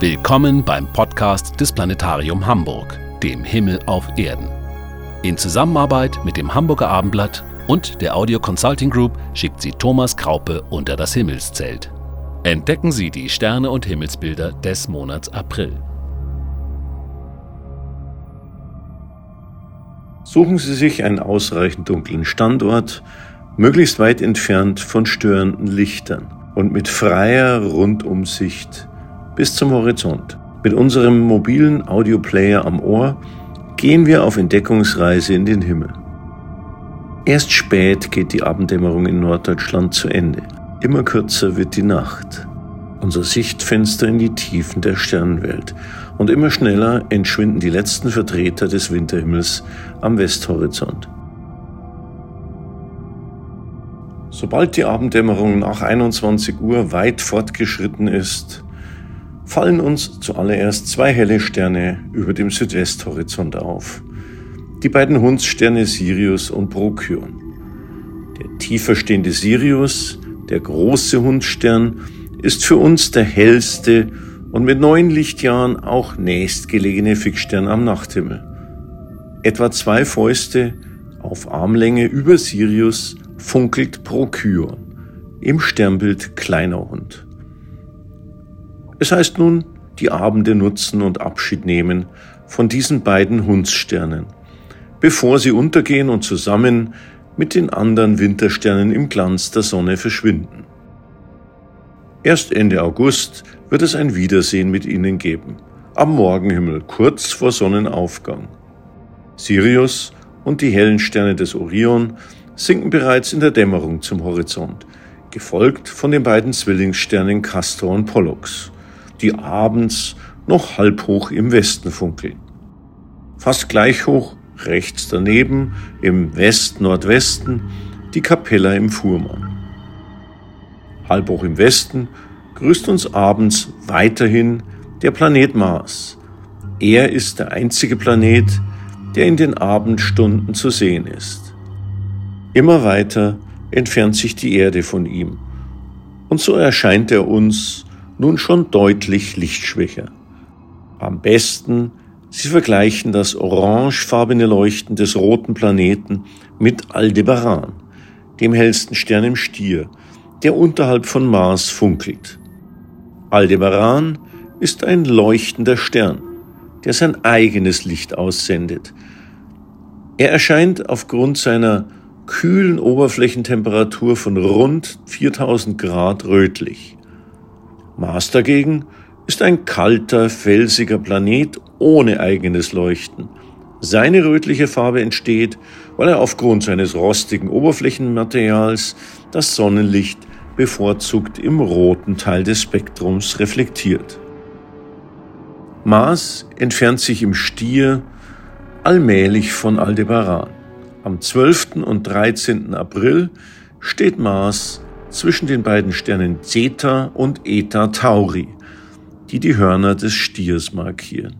Willkommen beim Podcast des Planetarium Hamburg, dem Himmel auf Erden. In Zusammenarbeit mit dem Hamburger Abendblatt und der Audio Consulting Group schickt sie Thomas Kraupe unter das Himmelszelt. Entdecken Sie die Sterne und Himmelsbilder des Monats April. Suchen Sie sich einen ausreichend dunklen Standort, möglichst weit entfernt von störenden Lichtern und mit freier Rundumsicht bis zum Horizont. Mit unserem mobilen Audioplayer am Ohr gehen wir auf Entdeckungsreise in den Himmel. Erst spät geht die Abenddämmerung in Norddeutschland zu Ende. Immer kürzer wird die Nacht. Unser Sichtfenster in die Tiefen der Sternenwelt. Und immer schneller entschwinden die letzten Vertreter des Winterhimmels am Westhorizont. Sobald die Abenddämmerung nach 21 Uhr weit fortgeschritten ist, fallen uns zuallererst zwei helle Sterne über dem Südwesthorizont auf. Die beiden Hundssterne Sirius und Procyon. Der tiefer stehende Sirius, der große Hundstern, ist für uns der hellste und mit neun Lichtjahren auch nächstgelegene Fixstern am Nachthimmel. Etwa zwei Fäuste auf Armlänge über Sirius funkelt Procyon im Sternbild Kleiner Hund. Es heißt nun, die Abende nutzen und Abschied nehmen von diesen beiden Hundssternen, bevor sie untergehen und zusammen mit den anderen Wintersternen im Glanz der Sonne verschwinden. Erst Ende August wird es ein Wiedersehen mit ihnen geben, am Morgenhimmel kurz vor Sonnenaufgang. Sirius und die hellen Sterne des Orion sinken bereits in der Dämmerung zum Horizont, gefolgt von den beiden Zwillingssternen Castor und Pollux die abends noch halb hoch im Westen funkeln. Fast gleich hoch rechts daneben im West-Nordwesten die Kapella im Fuhrmann. Halb hoch im Westen grüßt uns abends weiterhin der Planet Mars. Er ist der einzige Planet, der in den Abendstunden zu sehen ist. Immer weiter entfernt sich die Erde von ihm, und so erscheint er uns nun schon deutlich lichtschwächer. Am besten, Sie vergleichen das orangefarbene Leuchten des roten Planeten mit Aldebaran, dem hellsten Stern im Stier, der unterhalb von Mars funkelt. Aldebaran ist ein leuchtender Stern, der sein eigenes Licht aussendet. Er erscheint aufgrund seiner kühlen Oberflächentemperatur von rund 4000 Grad rötlich. Mars dagegen ist ein kalter, felsiger Planet ohne eigenes Leuchten. Seine rötliche Farbe entsteht, weil er aufgrund seines rostigen Oberflächenmaterials das Sonnenlicht bevorzugt im roten Teil des Spektrums reflektiert. Mars entfernt sich im Stier allmählich von Aldebaran. Am 12. und 13. April steht Mars zwischen den beiden Sternen Zeta und Eta Tauri, die die Hörner des Stiers markieren.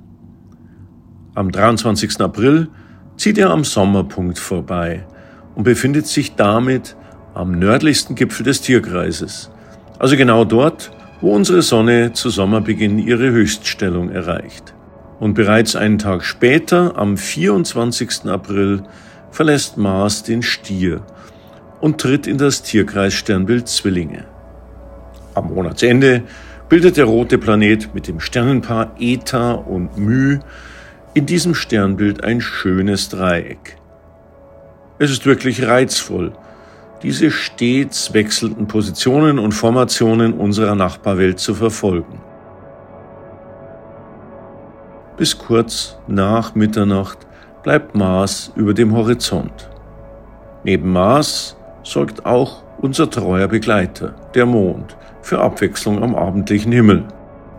Am 23. April zieht er am Sommerpunkt vorbei und befindet sich damit am nördlichsten Gipfel des Tierkreises, also genau dort, wo unsere Sonne zu Sommerbeginn ihre Höchststellung erreicht. Und bereits einen Tag später, am 24. April, verlässt Mars den Stier und tritt in das Tierkreissternbild Zwillinge. Am Monatsende bildet der rote Planet mit dem Sternenpaar Eta und My in diesem Sternbild ein schönes Dreieck. Es ist wirklich reizvoll, diese stets wechselnden Positionen und Formationen unserer Nachbarwelt zu verfolgen. Bis kurz nach Mitternacht bleibt Mars über dem Horizont. Neben Mars sorgt auch unser treuer Begleiter, der Mond, für Abwechslung am abendlichen Himmel.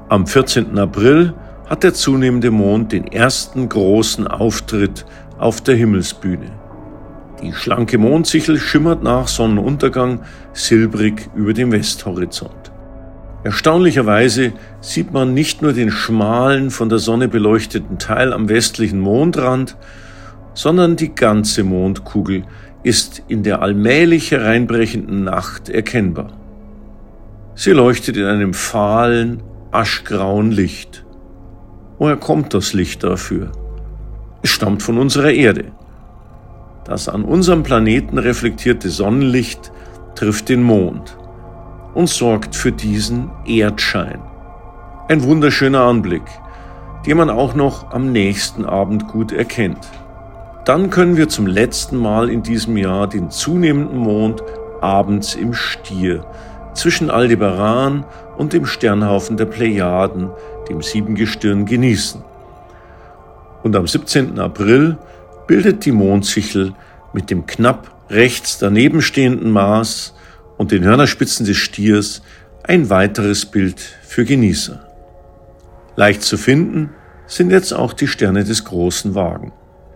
Am 14. April hat der zunehmende Mond den ersten großen Auftritt auf der Himmelsbühne. Die schlanke Mondsichel schimmert nach Sonnenuntergang silbrig über dem Westhorizont. Erstaunlicherweise sieht man nicht nur den schmalen, von der Sonne beleuchteten Teil am westlichen Mondrand, sondern die ganze Mondkugel, ist in der allmählich hereinbrechenden Nacht erkennbar. Sie leuchtet in einem fahlen, aschgrauen Licht. Woher kommt das Licht dafür? Es stammt von unserer Erde. Das an unserem Planeten reflektierte Sonnenlicht trifft den Mond und sorgt für diesen Erdschein. Ein wunderschöner Anblick, den man auch noch am nächsten Abend gut erkennt. Dann können wir zum letzten Mal in diesem Jahr den zunehmenden Mond abends im Stier zwischen Aldebaran und dem Sternhaufen der Plejaden, dem Siebengestirn, genießen. Und am 17. April bildet die Mondsichel mit dem knapp rechts daneben stehenden Mars und den Hörnerspitzen des Stiers ein weiteres Bild für Genießer. Leicht zu finden sind jetzt auch die Sterne des großen Wagen.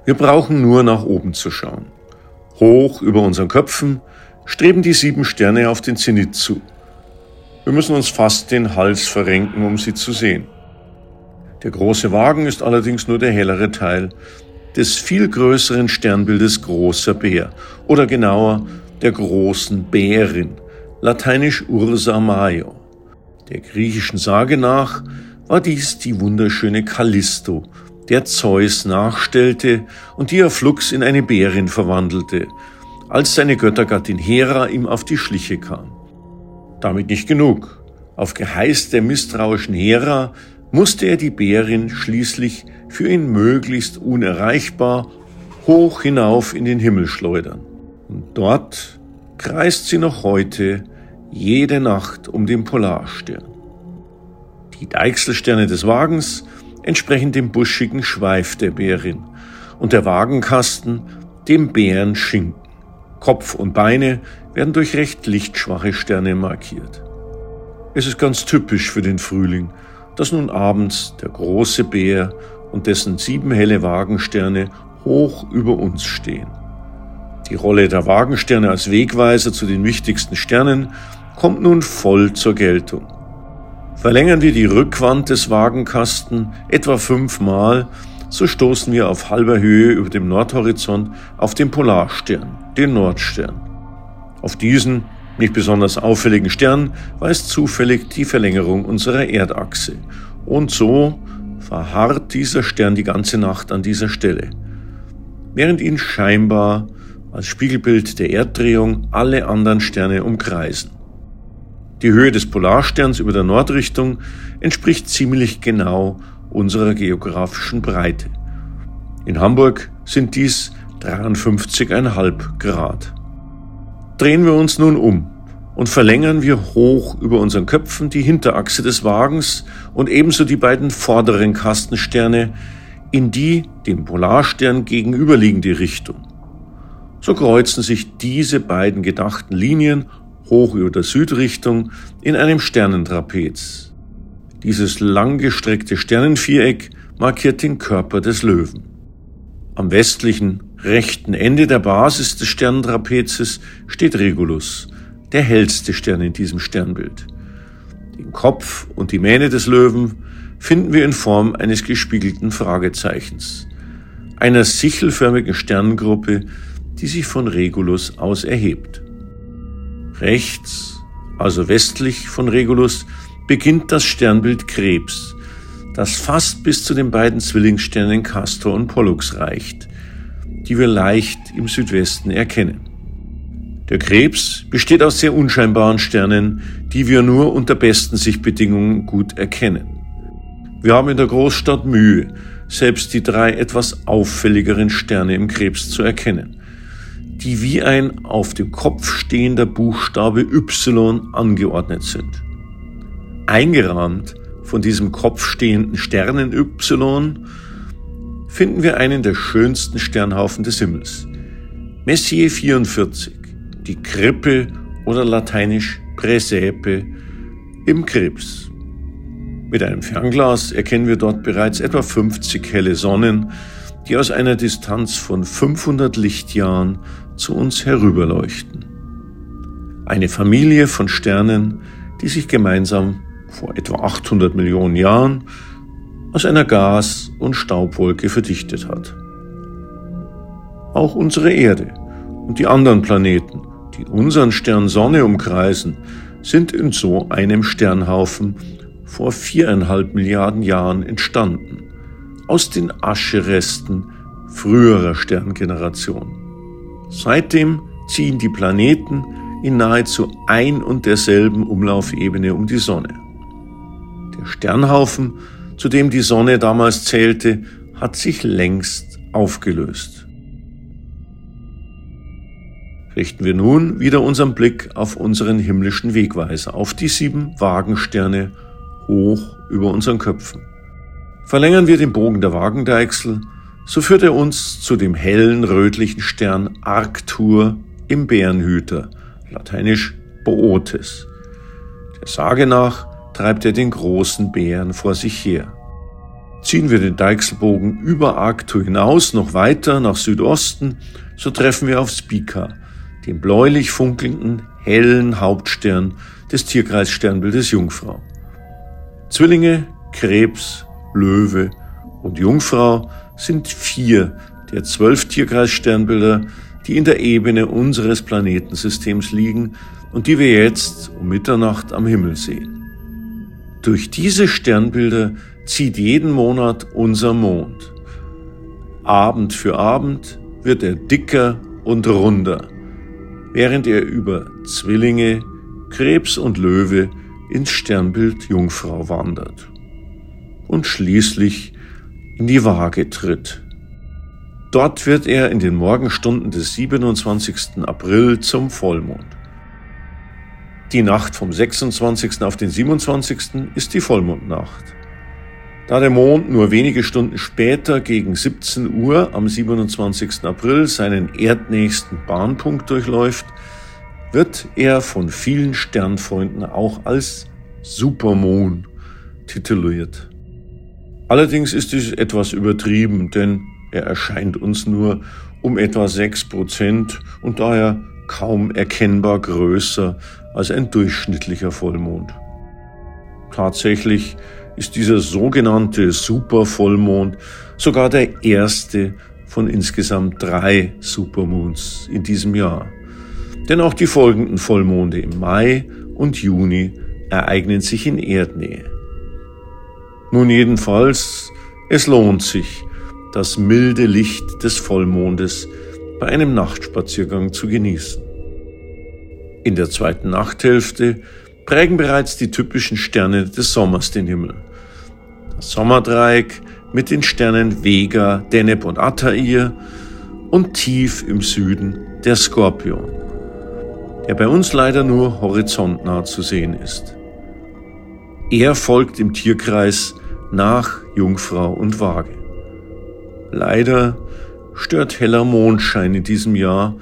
Wir brauchen nur nach oben zu schauen. Hoch über unseren Köpfen streben die sieben Sterne auf den Zenit zu. Wir müssen uns fast den Hals verrenken, um sie zu sehen. Der große Wagen ist allerdings nur der hellere Teil des viel größeren Sternbildes Großer Bär oder genauer der großen Bärin, lateinisch Ursa Major. Der griechischen Sage nach war dies die wunderschöne Callisto, der Zeus nachstellte und die er flugs in eine Bärin verwandelte, als seine Göttergattin Hera ihm auf die Schliche kam. Damit nicht genug. Auf Geheiß der misstrauischen Hera musste er die Bärin schließlich für ihn möglichst unerreichbar hoch hinauf in den Himmel schleudern. Und dort kreist sie noch heute jede Nacht um den Polarstern. Die Deichselsterne des Wagens entsprechen dem buschigen Schweif der Bärin und der Wagenkasten dem Bärenschinken. Kopf und Beine werden durch recht lichtschwache Sterne markiert. Es ist ganz typisch für den Frühling, dass nun abends der große Bär und dessen sieben helle Wagensterne hoch über uns stehen. Die Rolle der Wagensterne als Wegweiser zu den wichtigsten Sternen kommt nun voll zur Geltung. Verlängern wir die Rückwand des Wagenkasten etwa fünfmal, so stoßen wir auf halber Höhe über dem Nordhorizont auf den Polarstern, den Nordstern. Auf diesen nicht besonders auffälligen Stern weist zufällig die Verlängerung unserer Erdachse. Und so verharrt dieser Stern die ganze Nacht an dieser Stelle, während ihn scheinbar als Spiegelbild der Erddrehung alle anderen Sterne umkreisen. Die Höhe des Polarsterns über der Nordrichtung entspricht ziemlich genau unserer geografischen Breite. In Hamburg sind dies 53,5 Grad. Drehen wir uns nun um und verlängern wir hoch über unseren Köpfen die Hinterachse des Wagens und ebenso die beiden vorderen Kastensterne in die dem Polarstern gegenüberliegende Richtung. So kreuzen sich diese beiden gedachten Linien hoch über der Südrichtung in einem Sternentrapez. Dieses langgestreckte Sternenviereck markiert den Körper des Löwen. Am westlichen, rechten Ende der Basis des Sternentrapezes steht Regulus, der hellste Stern in diesem Sternbild. Den Kopf und die Mähne des Löwen finden wir in Form eines gespiegelten Fragezeichens, einer sichelförmigen Sternengruppe, die sich von Regulus aus erhebt. Rechts, also westlich von Regulus, beginnt das Sternbild Krebs, das fast bis zu den beiden Zwillingssternen Castor und Pollux reicht, die wir leicht im Südwesten erkennen. Der Krebs besteht aus sehr unscheinbaren Sternen, die wir nur unter besten Sichtbedingungen gut erkennen. Wir haben in der Großstadt Mühe, selbst die drei etwas auffälligeren Sterne im Krebs zu erkennen, die wie ein auf dem Kopf stehender Buchstabe Y angeordnet sind. Eingerahmt von diesem kopfstehenden Sternen Y finden wir einen der schönsten Sternhaufen des Himmels, Messier 44 die Krippe oder lateinisch Präsäpe im Krebs. Mit einem Fernglas erkennen wir dort bereits etwa 50 helle Sonnen, die aus einer Distanz von 500 Lichtjahren zu uns herüberleuchten. Eine Familie von Sternen, die sich gemeinsam vor etwa 800 Millionen Jahren aus einer Gas- und Staubwolke verdichtet hat. Auch unsere Erde und die anderen Planeten die unseren Stern Sonne umkreisen, sind in so einem Sternhaufen vor viereinhalb Milliarden Jahren entstanden, aus den Ascheresten früherer Sterngenerationen. Seitdem ziehen die Planeten in nahezu ein und derselben Umlaufebene um die Sonne. Der Sternhaufen, zu dem die Sonne damals zählte, hat sich längst aufgelöst. Richten wir nun wieder unseren Blick auf unseren himmlischen Wegweiser, auf die sieben Wagensterne hoch über unseren Köpfen. Verlängern wir den Bogen der Wagendeichsel, so führt er uns zu dem hellen rötlichen Stern Arctur im Bärenhüter, lateinisch Bootes. Der Sage nach treibt er den großen Bären vor sich her. Ziehen wir den Deichselbogen über Arctur hinaus, noch weiter nach Südosten, so treffen wir auf Spica, den bläulich funkelnden, hellen Hauptstern des Tierkreissternbildes Jungfrau. Zwillinge, Krebs, Löwe und Jungfrau sind vier der zwölf Tierkreissternbilder, die in der Ebene unseres Planetensystems liegen und die wir jetzt um Mitternacht am Himmel sehen. Durch diese Sternbilder zieht jeden Monat unser Mond. Abend für Abend wird er dicker und runder, während er über Zwillinge, Krebs und Löwe ins Sternbild Jungfrau wandert und schließlich in die Waage tritt. Dort wird er in den Morgenstunden des 27. April zum Vollmond. Die Nacht vom 26. auf den 27. ist die Vollmondnacht. Da der Mond nur wenige Stunden später gegen 17 Uhr am 27. April seinen erdnächsten Bahnpunkt durchläuft, wird er von vielen Sternfreunden auch als Supermoon tituliert. Allerdings ist dies etwas übertrieben, denn er erscheint uns nur um etwa sechs Prozent und daher kaum erkennbar größer als ein durchschnittlicher Vollmond. Tatsächlich ist dieser sogenannte Supervollmond sogar der erste von insgesamt drei Supermoons in diesem Jahr. Denn auch die folgenden Vollmonde im Mai und Juni ereignen sich in Erdnähe. Nun jedenfalls, es lohnt sich, das milde Licht des Vollmondes bei einem Nachtspaziergang zu genießen. In der zweiten Nachthälfte prägen bereits die typischen Sterne des Sommers den Himmel. Das Sommerdreieck mit den Sternen Vega, Deneb und Altair und tief im Süden der Skorpion der bei uns leider nur horizontnah zu sehen ist. Er folgt im Tierkreis nach Jungfrau und Waage. Leider stört heller Mondschein in diesem Jahr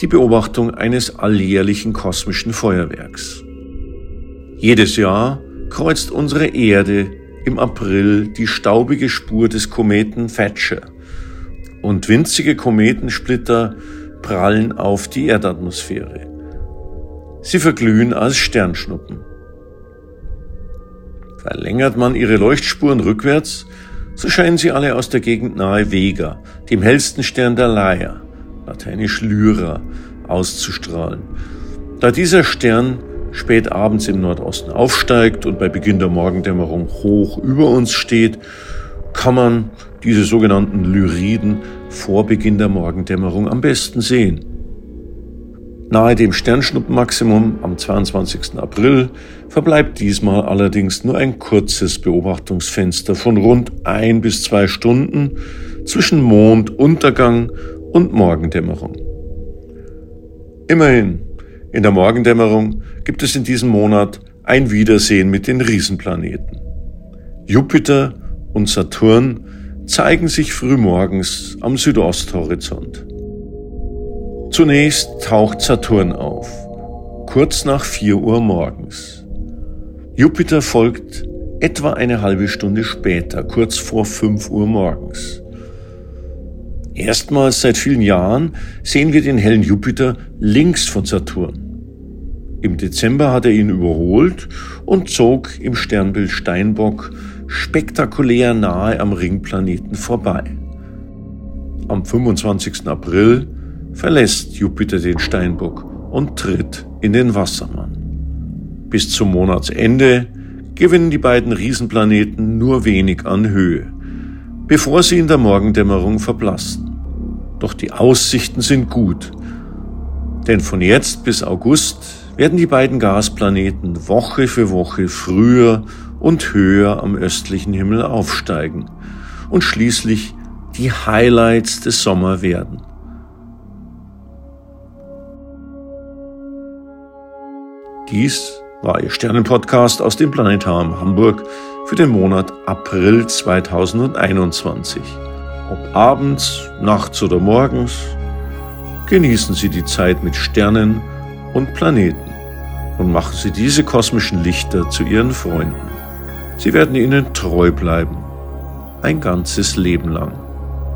die Beobachtung eines alljährlichen kosmischen Feuerwerks. Jedes Jahr kreuzt unsere Erde im April die staubige Spur des Kometen Thatcher und winzige Kometensplitter prallen auf die Erdatmosphäre. Sie verglühen als Sternschnuppen. Verlängert man ihre Leuchtspuren rückwärts, so scheinen sie alle aus der Gegend nahe Vega, dem hellsten Stern der Leier, lateinisch Lyra, auszustrahlen. Da dieser Stern spät abends im Nordosten aufsteigt und bei Beginn der Morgendämmerung hoch über uns steht, kann man diese sogenannten Lyriden vor Beginn der Morgendämmerung am besten sehen. Nahe dem Sternschnuppenmaximum am 22. April verbleibt diesmal allerdings nur ein kurzes Beobachtungsfenster von rund ein bis zwei Stunden zwischen Monduntergang und Morgendämmerung. Immerhin, in der Morgendämmerung gibt es in diesem Monat ein Wiedersehen mit den Riesenplaneten. Jupiter und Saturn zeigen sich frühmorgens am Südosthorizont. Zunächst taucht Saturn auf, kurz nach 4 Uhr morgens. Jupiter folgt etwa eine halbe Stunde später, kurz vor 5 Uhr morgens. Erstmals seit vielen Jahren sehen wir den hellen Jupiter links von Saturn. Im Dezember hat er ihn überholt und zog im Sternbild Steinbock spektakulär nahe am Ringplaneten vorbei. Am 25. April verlässt Jupiter den Steinbock und tritt in den Wassermann. Bis zum Monatsende gewinnen die beiden Riesenplaneten nur wenig an Höhe, bevor sie in der Morgendämmerung verblassen. Doch die Aussichten sind gut, denn von jetzt bis August werden die beiden Gasplaneten Woche für Woche früher und höher am östlichen Himmel aufsteigen und schließlich die Highlights des Sommers werden. Dies war Ihr Sternenpodcast aus dem Planetarium Hamburg für den Monat April 2021. Ob abends, nachts oder morgens, genießen Sie die Zeit mit Sternen und Planeten und machen Sie diese kosmischen Lichter zu Ihren Freunden. Sie werden ihnen treu bleiben, ein ganzes Leben lang.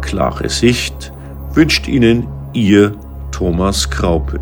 Klare Sicht wünscht Ihnen Ihr Thomas Kraupe.